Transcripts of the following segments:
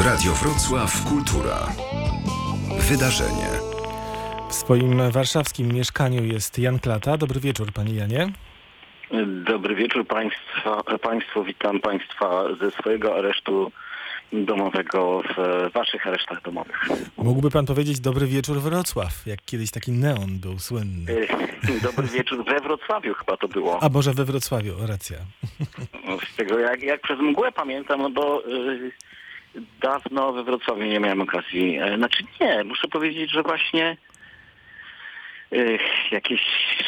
Radio Wrocław Kultura. Wydarzenie. W swoim warszawskim mieszkaniu jest Jan Klata. Dobry wieczór, panie Janie. Dobry wieczór państwa, Państwu. Witam Państwa ze swojego aresztu domowego w Waszych aresztach domowych. Mógłby pan powiedzieć dobry wieczór Wrocław, jak kiedyś taki neon był słynny. Dobry wieczór we Wrocławiu chyba to było. A może we Wrocławiu, racja. Z tego jak, jak przez mgłę pamiętam, no bo y, dawno we Wrocławiu nie miałem okazji. E, Znaczy nie, muszę powiedzieć, że właśnie y, jakieś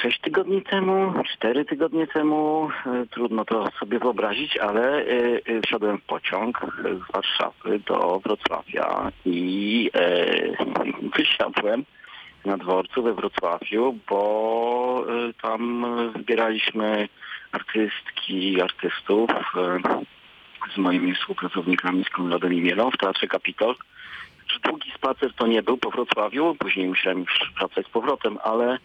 sześć tygodni temu, cztery tygodnie temu, y, trudno to sobie wyobrazić, ale wsiadłem w pociąg z Warszawy do Wrocławia i wysiadłem na dworcu we Wrocławiu, bo tam wybieraliśmy artystki artystów z moimi współpracownikami z Konradem Mielą w Teatrze Kapitol. Długi spacer to nie był po Wrocławiu, później musiałem już wracać z powrotem, ale,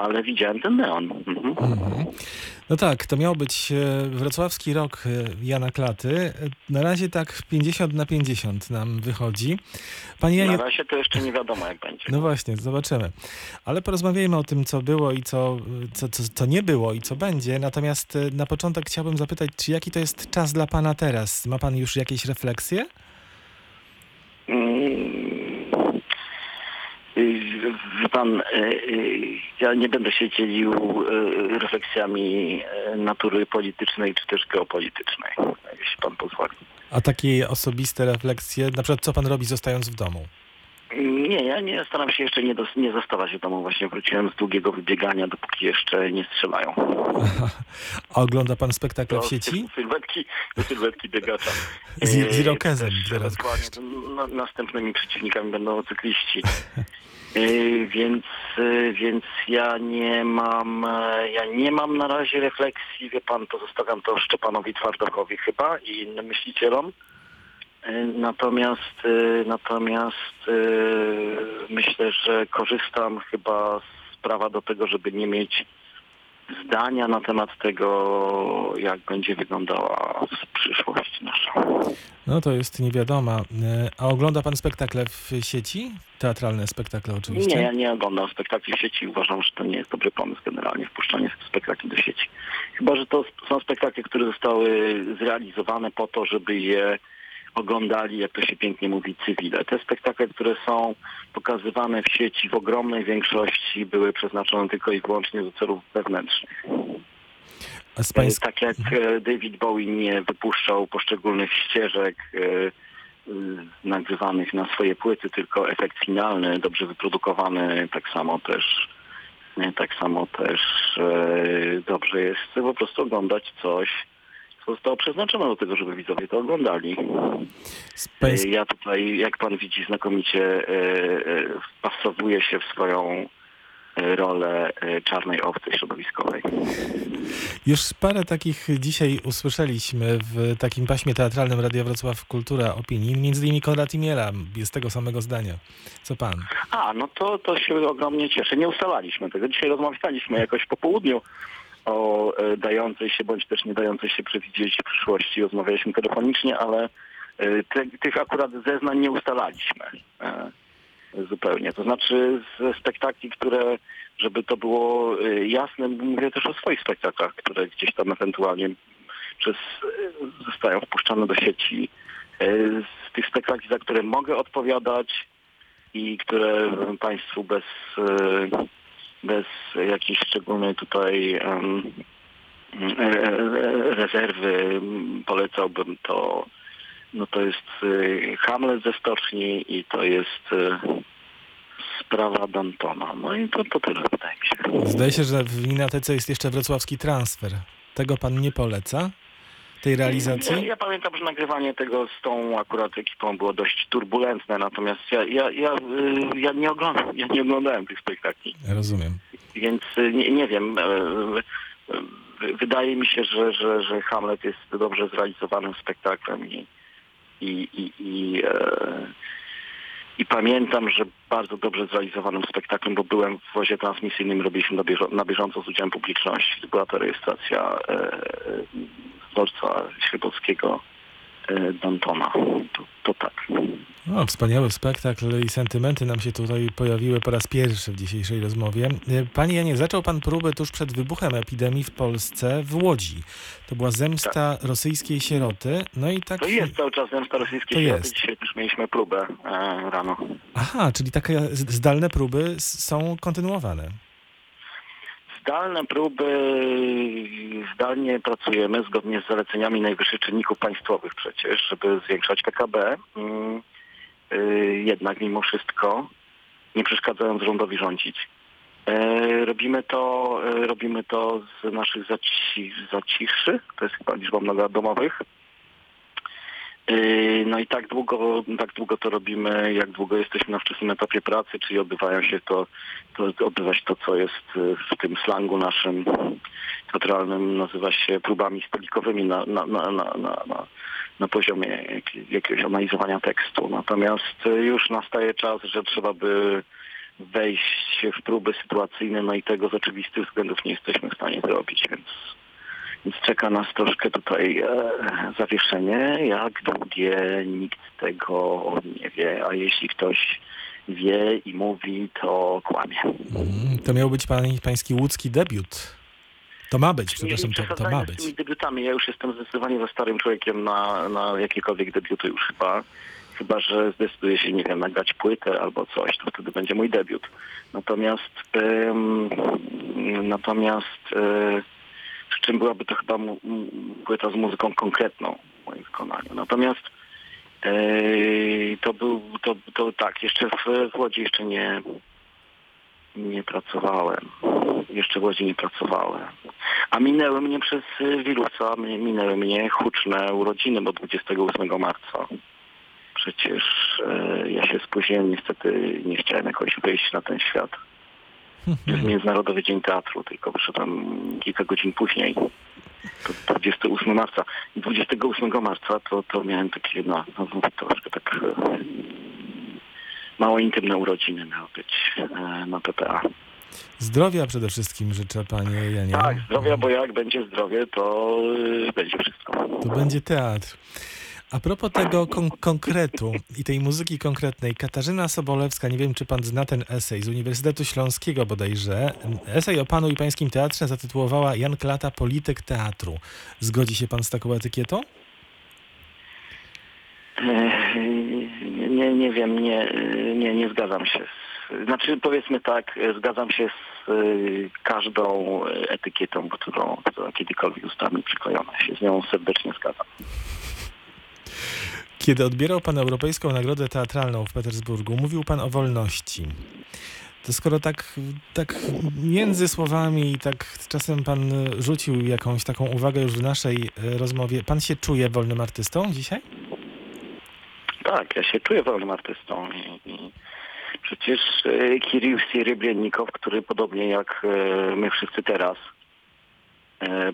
ale widziałem ten neon. Mhm. Mhm. No tak, to miał być e, wrocławski rok e, Jana Klaty. E, Na razie tak 50 na 50 nam wychodzi. Panie Janie, Na razie to jeszcze nie wiadomo jak będzie. no właśnie, zobaczymy. Ale porozmawiajmy o tym, co było i co, co, co, co nie było i co będzie. Natomiast na początek chciałbym zapytać, czy jaki to jest czas dla pana teraz? Ma pan już jakieś refleksje? Mm, Wie pan, y, y, ja nie będę się dzielił y, refleksjami natury politycznej czy też geopolitycznej, jeśli pan pozwoli. A takie osobiste refleksje, na przykład co pan robi zostając w domu? Nie, ja nie staram się jeszcze nie, dos- nie zostawać w domu. Właśnie wróciłem z długiego wybiegania, dopóki jeszcze nie strzelają. A ogląda pan spektakle w sieci? Sylwetki, sylwetki biegacza. Z, z Yy, Irokezem teraz. następnymi przeciwnikami będą cykliści. Yy, więc, yy, więc ja nie mam ja nie mam na razie refleksji, wie pan, to zostawiam to Szczepanowi Twardochowi chyba i innym myślicielom. Yy, Natomiast yy, natomiast yy, myślę, że korzystam chyba z prawa do tego, żeby nie mieć zdania na temat tego, jak będzie wyglądała przyszłość nasza. No to jest niewiadoma. E, A ogląda pan spektakle w sieci? Teatralne spektakle oczywiście. Nie, ja nie oglądam spektakli w sieci. Uważam, że to nie jest dobry pomysł generalnie, wpuszczanie spektakli do sieci. Chyba, że to są spektakle, które zostały zrealizowane po to, żeby je oglądali, jak to się pięknie mówi, cywile. Te spektakle, które są pokazywane w sieci w ogromnej większości były przeznaczone tylko i wyłącznie do celów wewnętrznych. Pańsk... Tak jak e, David Bowie nie wypuszczał poszczególnych ścieżek e, e, nagrywanych na swoje płyty, tylko efekt finalny, dobrze wyprodukowany, tak samo też e, tak samo też e, dobrze jest po prostu oglądać coś, co zostało przeznaczone do tego, żeby widzowie to oglądali. E. Ja tutaj, jak pan widzi, znakomicie e, e, wpasowuję się w swoją rolę czarnej owcy środowiskowej. Już parę takich dzisiaj usłyszeliśmy w takim paśmie teatralnym Radia Wrocław Kultura opinii. Między innymi Konrad Imiela jest tego samego zdania. Co pan? A, no to, to się ogromnie cieszę. Nie ustalaliśmy tego. Dzisiaj rozmawialiśmy jakoś po południu o e, dającej się bądź też nie dającej się przewidzieć przyszłości. Rozmawialiśmy telefonicznie, ale e, te, tych akurat zeznań nie ustalaliśmy e, zupełnie. To znaczy ze spektakli, które, żeby to było jasne, mówię też o swoich spektaklach, które gdzieś tam ewentualnie przez, zostają wpuszczane do sieci. Z tych spektakli, za które mogę odpowiadać, i które Państwu bez, bez jakiejś szczególnej tutaj e, rezerwy polecałbym to. No to jest e, Hamlet ze Stoczni i to jest e, sprawa Dantona. No i to, to tyle wydaje mi się. Zdaje się, że w Ninatece jest jeszcze wrocławski transfer. Tego pan nie poleca? Tej Ja, realizacji? ja pamiętam, że nagrywanie tego z tą akurat ekipą było dość turbulentne, natomiast ja, ja, ja, y, ja, nie, oglądam, ja nie oglądałem tych spektakli. Rozumiem. Więc y, nie, nie wiem. e, Wydaje mi się, że, że, że Hamlet jest dobrze zrealizowanym spektaklem i, i, i, i, e, i pamiętam, że bardzo dobrze zrealizowanym spektaklem, bo byłem w wozie transmisyjnym, robiliśmy na, bieżo- na bieżąco z udziałem publiczności. Była to rejestracja e, z dworca e, Dantona. To, to tak. O, wspaniały spektakl i sentymenty nam się tutaj pojawiły po raz pierwszy w dzisiejszej rozmowie. E, Panie Janie, zaczął pan próbę tuż przed wybuchem epidemii w Polsce w Łodzi. To była zemsta rosyjskiej sieroty. No i tak... To jest cały czas zemsta rosyjskiej To sieroty. jest. Dzisiaj też mieliśmy próbę e, rano. Aha, czyli takie zdalne próby są kontynuowane. Zdalne próby, zdalnie pracujemy zgodnie z zaleceniami najwyższych czynników państwowych przecież, żeby zwiększać PKB. Mm, y, Jednak mimo wszystko, nie przeszkadzając rządowi rządzić. E, Robimy to, robimy to z naszych zaci, zaciszy, to jest chyba liczba mnogodomowych. Yy, No i tak długo, tak długo to robimy, jak długo jesteśmy na wczesnym etapie pracy, czyli odbywają się to, to odbywa się to, co jest yy, w tym slangu naszym teatralnym, nazywa się próbami stolikowymi na, na, na, na, na, na, poziomie jak, jakiegoś analizowania tekstu. Natomiast yy, już nastaje czas, że trzeba by wejść w próby sytuacyjne, no i tego z oczywistych względów nie jesteśmy w stanie zrobić, więc więc czeka nas troszkę tutaj e, zawieszenie. Jak długie nikt tego nie wie, a jeśli ktoś wie i mówi, to kłamie. Mm, To miał być pan, pański łódzki debiut. To ma być, przepraszam, to, to ma z być. tymi debiutami. Ja już jestem zdecydowanie za starym człowiekiem na, na jakiekolwiek debiuty już chyba. Chyba, że zdecyduję się, nie wiem, nagrać płytę albo coś, to wtedy będzie mój debiut. Natomiast em, natomiast e, czym byłaby to chyba mu, płyta z muzyką konkretną w moim wykonaniu. Natomiast e, to był, to, to tak, jeszcze w, w Łodzi jeszcze nie, nie pracowałem. Jeszcze w Łodzi nie pracowałem. A minęły mnie przez wirusa, minęły mnie huczne urodziny, bo 28 marca. Przecież e, ja się spóźniłem, niestety nie chciałem jakoś wyjść na ten świat. To jest Międzynarodowy Dzień Teatru, tylko wyszedłem kilka godzin później. To 28 marca. I 28 marca to, to miałem takie, no, no troszkę tak e, mało intymne urodziny miały być e, na PPA. Zdrowia przede wszystkim życzę, panie Janie. Tak, zdrowia, bo jak będzie zdrowie, to e, będzie wszystko. To będzie teatr. A propos tego kon- konkretu i tej muzyki konkretnej, Katarzyna Sobolewska, nie wiem czy pan zna ten esej z Uniwersytetu Śląskiego bodajże. Esej o panu i pańskim teatrze zatytułowała Jan Klata, polityk teatru. Zgodzi się pan z taką etykietą? Nie, nie, wiem, nie, nie, nie zgadzam się. Znaczy powiedzmy tak, zgadzam się z e, każdą etykietą, którą, która kiedykolwiek została mi przyklejona. Się z nią serdecznie zgadzam. Kiedy odbierał pan Europejską Nagrodę Teatralną w Petersburgu, mówił pan o wolności. To skoro tak, tak między słowami tak czasem pan rzucił jakąś taką uwagę już w naszej e, rozmowie, pan się czuje wolnym artystą dzisiaj? Tak, ja się czuję wolnym artystą przecież e, Kirill Sierebrennikow, który podobnie jak e, my wszyscy teraz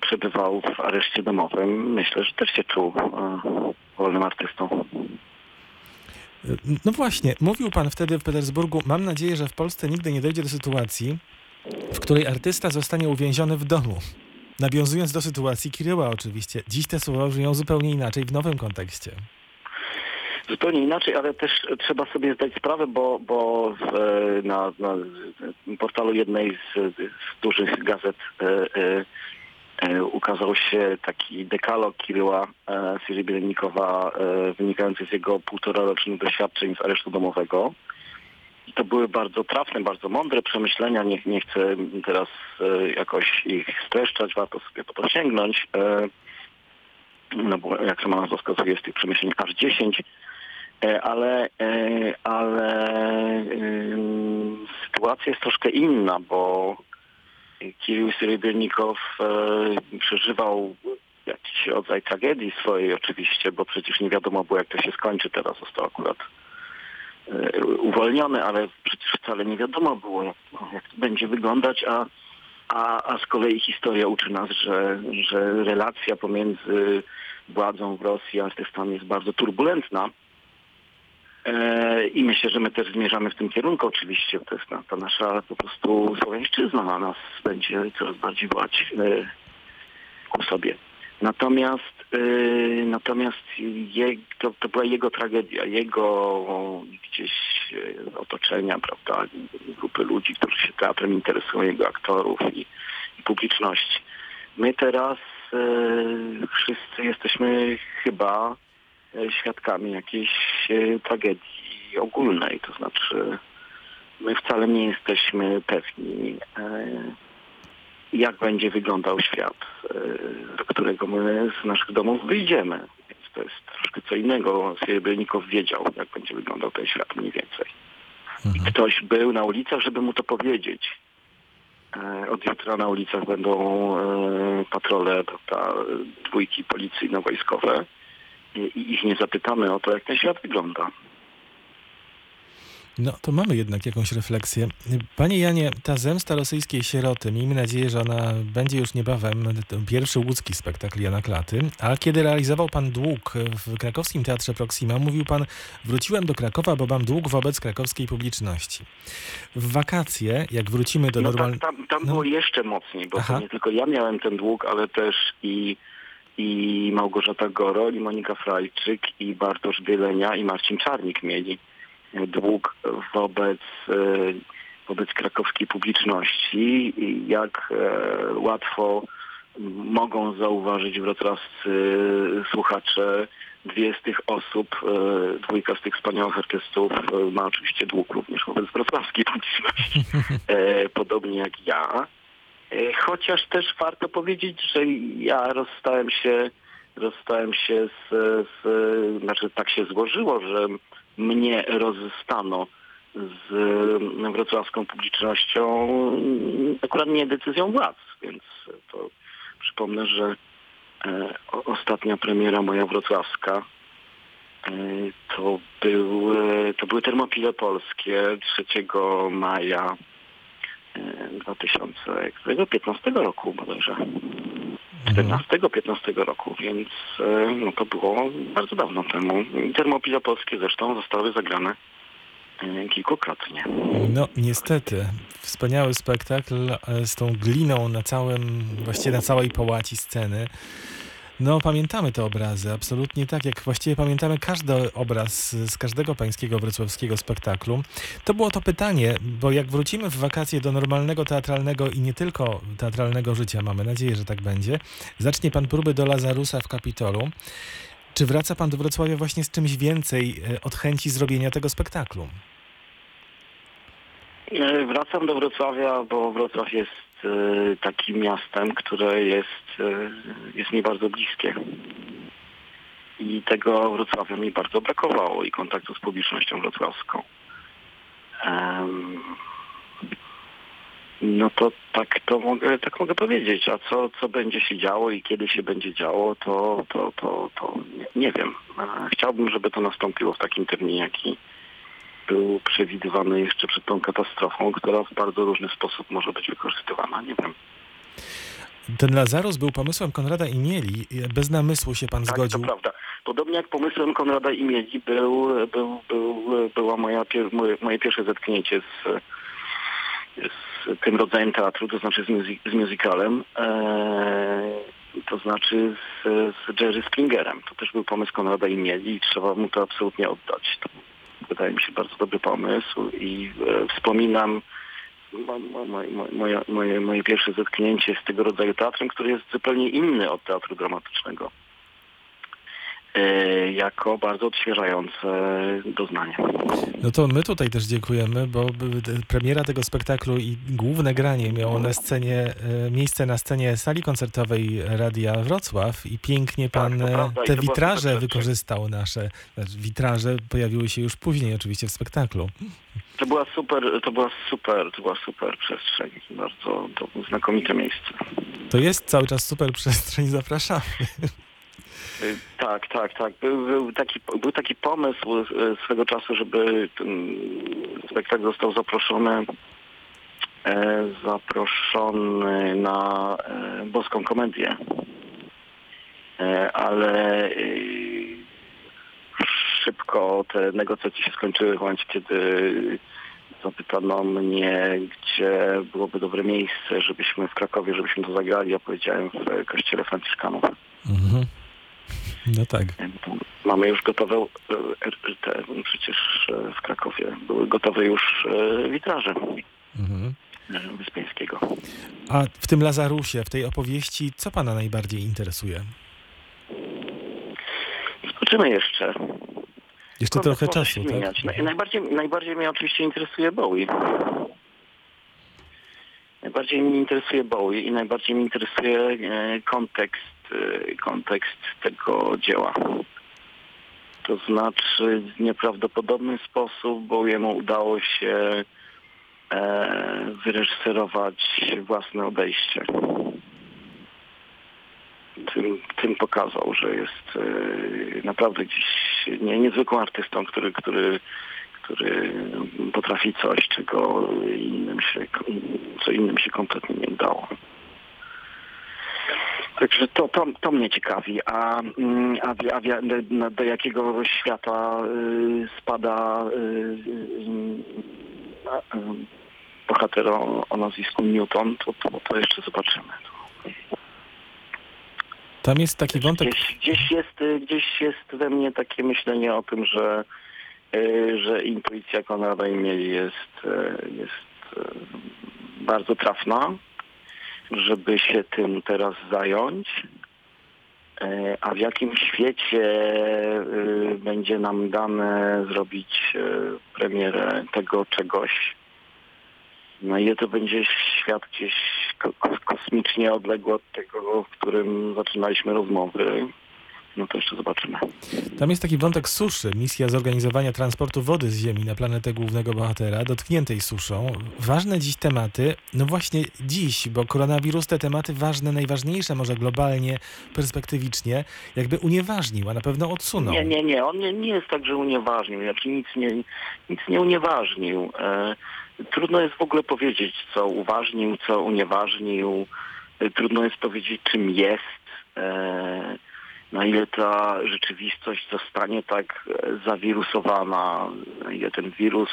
przebywał w areszcie domowym, myślę, że też się czuł e, wolnym artystą. No właśnie, mówił pan wtedy w Petersburgu, mam nadzieję, że w Polsce nigdy nie dojdzie do sytuacji, w której artysta zostanie uwięziony w domu. Nawiązując do sytuacji Kiryła oczywiście. Dziś te słowa brzmią zupełnie inaczej w nowym kontekście. Zupełnie inaczej, ale też trzeba sobie zdać sprawę, bo, bo w, na, na portalu jednej z, z dużych gazet e, e, e, ukazał się taki dekalog Kiryła e, Sierebrennikowa e, wynikający z jego półtorarocznych doświadczeń z aresztu domowego. I to były bardzo trafne, bardzo mądre przemyślenia. Nie, nie chcę teraz e, jakoś ich streszczać, warto sobie po to sięgnąć. E, no bo jak sama nazwa wskazuje, jest tych przemyśleń aż 10. E, ale, e, ale sytuacja jest troszkę inna, bo Kirill Sierebrennikow e, przeżywał jakiś rodzaj tragedii swojej oczywiście, bo przecież nie wiadomo było jak to się skończy. Teraz został akurat e, uwolniony, ale przecież wcale nie wiadomo było jak, jak to będzie wyglądać, a, a, a z kolei historia uczy nas, że, że relacja pomiędzy władzą w Rosji a artystami jest bardzo turbulentna. E, I myślę, że my też zmierzamy w tym kierunku oczywiście. To jest ta nasza po prostu słowiańszczyzna na nas będzie coraz bardziej wołać e, ku sobie. Natomiast yy, natomiast to, to była jego tragedia, jego gdzieś otoczenia, prawda, grupy ludzi, którzy się teatrem interesują, jego aktorów i, i publiczności. My teraz wszyscy jesteśmy chyba świadkami jakiejś yy, tragedii ogólnej, to znaczy my wcale nie jesteśmy pewni, yy, jak będzie wyglądał świat, do którego my z naszych domów wyjdziemy. Więc to jest troszkę co innego. Srebrnikow wiedział, jak będzie wyglądał ten świat mniej więcej. I Mhm. ktoś był na ulicach, żeby mu to powiedzieć. E, Od jutra na ulicach będą e, patrole, prawda, dwójki policyjno-wojskowe i ich nie zapytamy o to, jak ten świat wygląda. No to mamy jednak jakąś refleksję. Panie Janie, ta zemsta rosyjskiej sieroty, miejmy nadzieję, że ona będzie już niebawem pierwszy łódzki spektakl Jana Klaty. A kiedy realizował pan dług w krakowskim Teatrze Proxima, mówił pan, wróciłem do Krakowa, bo mam dług wobec krakowskiej publiczności. W wakacje, jak wrócimy do No normalnego... tak, tam, tam no. było jeszcze mocniej, bo Aha. to nie tylko ja miałem ten dług, ale też i, i Małgorzata Goro, i Monika Frajczyk, i Bartosz Bielenia, i Marcin Czarnik mieli dług wobec, e, wobec krakowskiej publiczności. Jak e, łatwo mogą zauważyć wrocławscy słuchacze, dwie z tych osób, e, dwójka z tych wspaniałych artystów ma oczywiście dług również wobec wrocławskiej publiczności podobnie jak ja. E, Chociaż też warto powiedzieć, że ja rozstałem się, rozstałem się z, z, znaczy tak się złożyło, że mnie rozstano z mm, wrocławską publicznością mm, akurat nie decyzją władz, więc to przypomnę, że e, ostatnia premiera moja wrocławska e, to, był, e, to były Termopile Polskie 3 maja. e, 2015 roku bodajże. 14-15 roku, więc e, no, to było bardzo dawno temu. Termopile Polskie zresztą zostały zagrane e, kilkukrotnie. No niestety, wspaniały spektakl e, z tą gliną na całym, właściwie na całej połaci sceny. No pamiętamy te obrazy, absolutnie tak, jak właściwie pamiętamy każdy obraz z każdego pańskiego wrocławskiego spektaklu. To było to pytanie, bo jak wrócimy w wakacje do normalnego teatralnego i nie tylko teatralnego życia, mamy nadzieję, że tak będzie, zacznie pan próby do Lazarusa w Kapitolu. Czy wraca pan do Wrocławia właśnie z czymś więcej e, od chęci zrobienia tego spektaklu? E, Wracam do Wrocławia, bo Wrocław jest takim miastem, które jest, e, jest mi bardzo bliskie. I tego Wrocławia mi bardzo brakowało i kontaktu z publicznością wrocławską. No to tak to mogę, tak mogę powiedzieć. A co, co będzie się działo i kiedy się będzie działo, to, to, to, to nie, nie wiem. E, Chciałbym, żeby to nastąpiło w takim terminie, jaki był przewidywany jeszcze przed tą katastrofą, która w bardzo różny sposób może być wykorzystywana. Nie wiem. Ten Lazarus był pomysłem Konrada Imieli. Bez namysłu się pan Tak, zgodził. to prawda. Podobnie jak pomysłem Konrada Imieli był, był, był, była moja, moje, moje pierwsze zetknięcie z, z tym rodzajem teatru, to znaczy z, muzy- z musicalem, eee, to znaczy z, z Jerry Springerem. To też był pomysł Konrada Imieli i trzeba mu to absolutnie oddać. Wydaje mi się bardzo dobry pomysł i e, wspominam mo- mo- mo- mo- moje, moje, moje pierwsze zetknięcie z tego rodzaju teatrem, który jest zupełnie inny od teatru dramatycznego. E, jako bardzo odświeżające doznanie. No to my tutaj też dziękujemy, bo premiera tego spektaklu i główne granie miało na scenie, e, miejsce na scenie sali koncertowej Radia Wrocław i pięknie Tak, pan e, prawda, te witraże wykorzystał nasze. Znaczy, witraże pojawiły się już później oczywiście w spektaklu. To była super, to była super, to była super przestrzeń. Bardzo to znakomite miejsce. To jest cały czas super przestrzeń, zapraszamy. Y, Tak, tak, tak. Był, był, taki, był taki pomysł y, swego czasu, żeby ten spektakl został zaproszony e, zaproszony na boską komedię. Ale y, szybko te negocjacje się skończyły w momencie, kiedy zapytano mnie, gdzie byłoby dobre miejsce, żebyśmy w Krakowie, żebyśmy to zagrali. Ja powiedziałem w kościele Franciszkanów. Mhm. No tak. Mamy już gotowe, e, te, przecież e, w Krakowie były gotowe już e, witraże Mhm. e, Wyspiańskiego. A w tym Lazarusie, w tej opowieści, co pana najbardziej interesuje? Zobaczymy jeszcze. Jeszcze Kontekst trochę czasu, tak? Naj- Najbardziej, najbardziej mnie oczywiście interesuje Bowie. Najbardziej mnie interesuje Bowie i najbardziej mnie interesuje e, kontekst, e, kontekst tego dzieła. To znaczy w nieprawdopodobny sposób Bowiemu udało się e, wyreżyserować własne odejście. Tym, tym pokazał, że jest e, naprawdę gdzieś nie, niezwykłym artystą, który, który, który potrafi coś, czego innym się, co innym się kompletnie nie udało. Także to, to, to mnie ciekawi. A, mm, a, a do, jakiego świata y, spada y, y, bohater o, o nazwisku Newton, to, to, to jeszcze zobaczymy. Tam jest taki wątek... Gdzieś, gdzieś, jest, gdzieś jest we mnie takie myślenie o tym, że, że intuicja Konrada Imieli jest, jest bardzo trafna, żeby się tym teraz zająć. Y, A w jakim świecie y, będzie nam dane zrobić y, premierę tego czegoś? Na ile to będzie świat gdzieś ko- ko- kosmicznie odległy od tego, w którym zaczynaliśmy rozmowy, no to jeszcze zobaczymy. Tam jest taki wątek suszy, misja zorganizowania transportu wody z Ziemi na planetę głównego bohatera, dotkniętej suszą. Ważne dziś tematy, no właśnie dziś, bo koronawirus te tematy ważne, najważniejsze może globalnie, perspektywicznie, jakby unieważnił, a na pewno odsunął. Nie, nie, nie, on nie, nie jest tak, że unieważnił, znaczy nic nie, nic nie unieważnił. E, trudno jest w ogóle powiedzieć, co uważnił, co unieważnił. E, trudno jest powiedzieć, czym jest. E, na ile ta rzeczywistość zostanie tak e, zawirusowana, na ile ten wirus,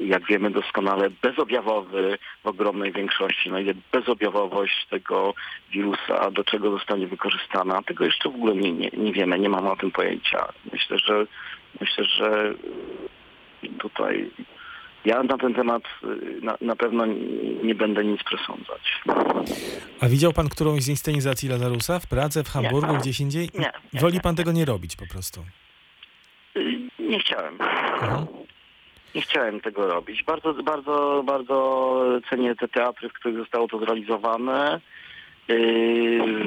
jak wiemy doskonale, bezobjawowy w ogromnej większości, na ile bezobjawowość tego wirusa, do czego zostanie wykorzystana, tego jeszcze w ogóle nie, nie, nie wiemy, nie mamy o tym pojęcia. Myślę, że myślę, że tutaj ja na ten temat y, na, na pewno nie, nie będę nic przesądzać. A widział pan którąś z inscenizacji Lazarusa w Pradze, w Hamburgu, Nie. gdzieś indziej? Nie, nie, Woli nie. pan tego nie robić po prostu. Y, Nie chciałem. Mhm. Nie chciałem tego robić. Bardzo, bardzo, bardzo cenię te teatry, w których zostało to zrealizowane. Yy,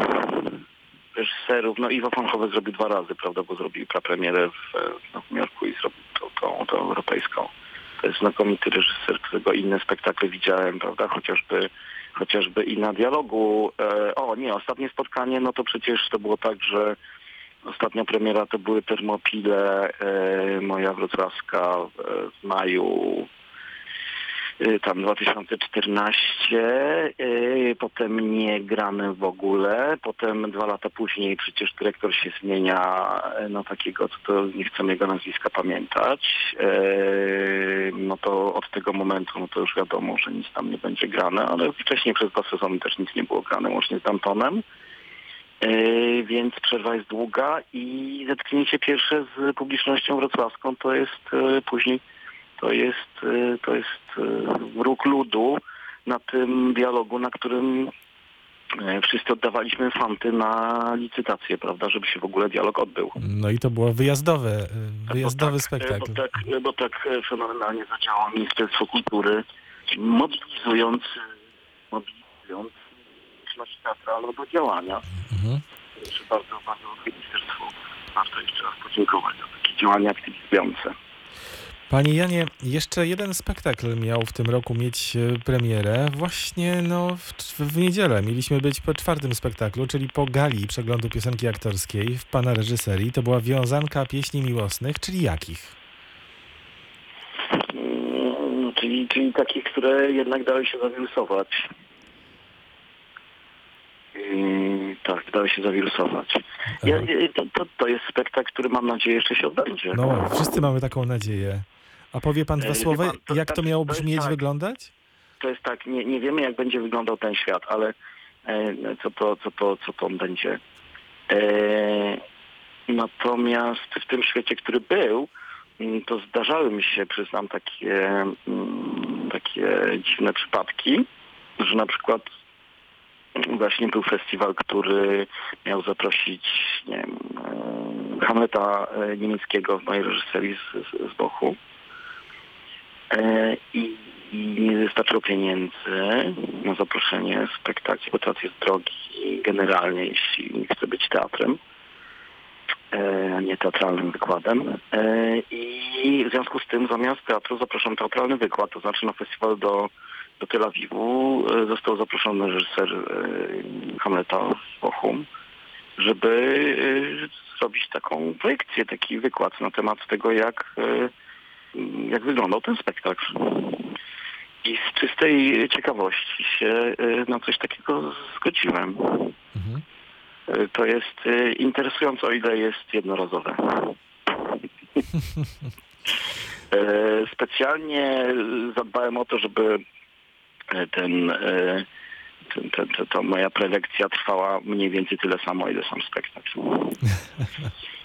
reżyserów, no Iwo Fanchowe zrobił dwa razy, prawda, bo zrobił prapremierę w w Nowym Jorku i zrobił tą, tą, tą europejską. Znakomity reżyser, którego inne spektakle widziałem, prawda, chociażby chociażby i na dialogu. E, o nie, ostatnie spotkanie, no to przecież to było tak, że Ostatnia premiera to były Termopile, e, moja wrocławska w maju e, tam 2014, e, potem nie gramy w ogóle, potem dwa lata później przecież dyrektor się zmienia na takiego, co to nie chcę jego nazwiska pamiętać, no to od tego momentu no to już wiadomo, że nic tam nie będzie grane, ale wcześniej przez dwa sezony też nic nie było grane, łącznie z Dantonem. Yy, więc przerwa jest długa i zetknięcie pierwsze z publicznością wrocławską to jest yy, później to jest yy, to jest yy, wróg ludu na tym dialogu, na którym yy, wszyscy oddawaliśmy fanty na licytację, prawda, żeby się w ogóle dialog odbył. No i to było wyjazdowe, y, wyjazdowy bo tak, spektakl. Bo tak, bo tak e, fenomenalnie zadziałało Ministerstwo Kultury, mobilizując, mobilizując publiczność teatralną do działania. Mhm. Bardzo, bardzo ministerstwu warto jeszcze raz podziękować za takie działania aktywizujące. Panie Janie, jeszcze jeden spektakl miał w tym roku mieć e, premierę. Właśnie no, w, w niedzielę mieliśmy być po czwartym spektaklu, czyli po gali przeglądu piosenki aktorskiej w pana reżyserii. To była wiązanka pieśni miłosnych, czyli jakich? Mm, czyli, czyli takich, które jednak dały się zawirusować. Yy, tak, dały się zawirusować. Ja, ja- to, to, to jest spektakl, który mam nadzieję jeszcze się odbędzie. No, wszyscy mamy taką nadzieję. A powie pan E, dwa wie słowa, pan, to jak to znaczy, miało to brzmieć, tak. wyglądać? To jest tak, nie, nie wiemy jak będzie wyglądał ten świat, ale e, co to, co to, co to on będzie. E, natomiast w tym świecie, który był, mm, to zdarzały mi się, przyznam, takie, mm, takie dziwne przypadki, że na przykład właśnie był festiwal, który miał zaprosić nie wiem, e, Hamleta e, niemieckiego w mojej reżyserii z, z, z Bochu. E, I, nie wystarczyło pieniędzy na zaproszenie spektakli, bo teatr jest drogi generalnie, jeśli chce być teatrem, e, a nie teatralnym wykładem. E, I w związku z tym zamiast teatru zapraszam teatralny wykład, to znaczy na festiwal do, do Tel Awiwu został zaproszony reżyser Hamleta z Bochum, żeby zrobić taką projekcję, taki wykład na temat tego, jak jak wyglądał ten spektakl. I z czystej ciekawości się e, na coś takiego zgodziłem. Mhm. E, To jest e, interesujące, o ile jest jednorazowe. Specjalnie zadbałem o to, żeby ten, ten, ten, ten, ta moja prelekcja trwała mniej więcej tyle samo, ile sam spektakl.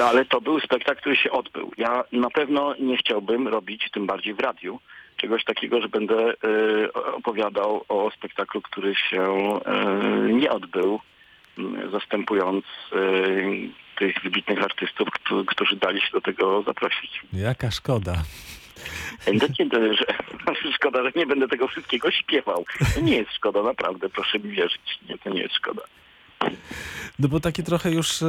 Ale to był spektakl, który się odbył. Ja na pewno nie chciałbym robić, tym bardziej w radiu, czegoś takiego, że będę e, opowiadał o spektaklu, który się e, nie odbył, zastępując e, tych wybitnych artystów, któ- którzy dali się do tego zaprosić. Jaka szkoda. Kiedy, że, szkoda, że nie będę tego wszystkiego śpiewał. To nie jest szkoda, naprawdę, proszę mi wierzyć. Nie, to nie jest szkoda. No bo takie trochę już e,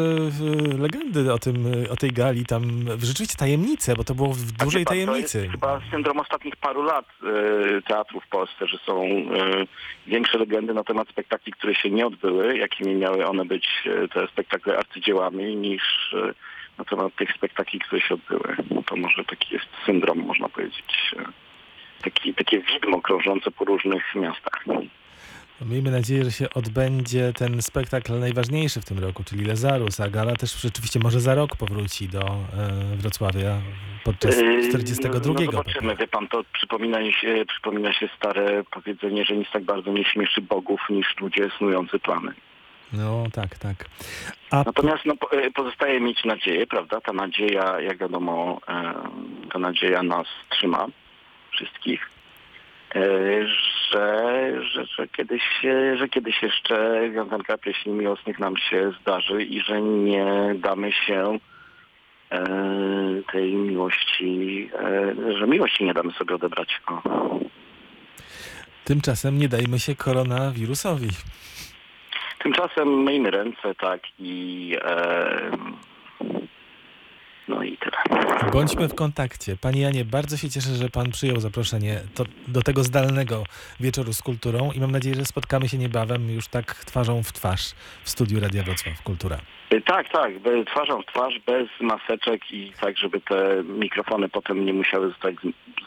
legendy o tym, e, o tej gali, tam rzeczywiście tajemnice, bo to było w dużej pan, tajemnicy. To jest chyba syndrom ostatnich paru lat e, teatru w Polsce, że są e, większe legendy na temat spektakli, które się nie odbyły, jakimi miały one być te spektakle arcydziełami, niż e, na temat tych spektakli, które się odbyły. No to może taki jest syndrom, można powiedzieć. Taki, takie widmo krążące po różnych miastach. Miejmy nadzieję, że się odbędzie ten spektakl najważniejszy w tym roku, czyli Lazarus, a gala też rzeczywiście może za rok powróci do e, Wrocławia podczas Yy, 42. No zobaczymy, wie pan, to przypomina mi się, przypomina się stare powiedzenie, że nic tak bardzo nie śmieszy bogów niż ludzie snujący plany. No tak, tak. A Natomiast no, e, pozostaje mieć nadzieję, prawda? Ta nadzieja, jak wiadomo, e, ta nadzieja nas trzyma, wszystkich, że, że, że, kiedyś, e, że kiedyś jeszcze wiązanka pieśni miłosnych nam się zdarzy i że nie damy się e, tej miłości, e, że miłości nie damy sobie odebrać. O. tymczasem nie dajmy się koronawirusowi. Tymczasem myjmy ręce, tak, i e, no i tyle. Bądźmy w kontakcie. Panie Janie, bardzo się cieszę, że Pan przyjął zaproszenie do, do tego zdalnego wieczoru z kulturą i mam nadzieję, że spotkamy się niebawem już tak twarzą w twarz w studiu Radia Wrocław Kultura. E, Tak, tak, twarzą w twarz, bez maseczek i tak, żeby te mikrofony potem nie musiały zostać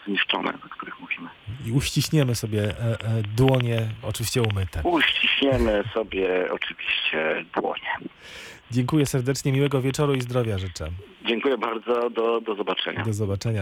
zniszczone, o których mówimy. I uściśniemy sobie e, e, dłonie, oczywiście umyte. Uściśniemy sobie oczywiście dłonie. Dziękuję serdecznie, miłego wieczoru i zdrowia życzę. Dziękuję bardzo, do, do zobaczenia. Do zobaczenia.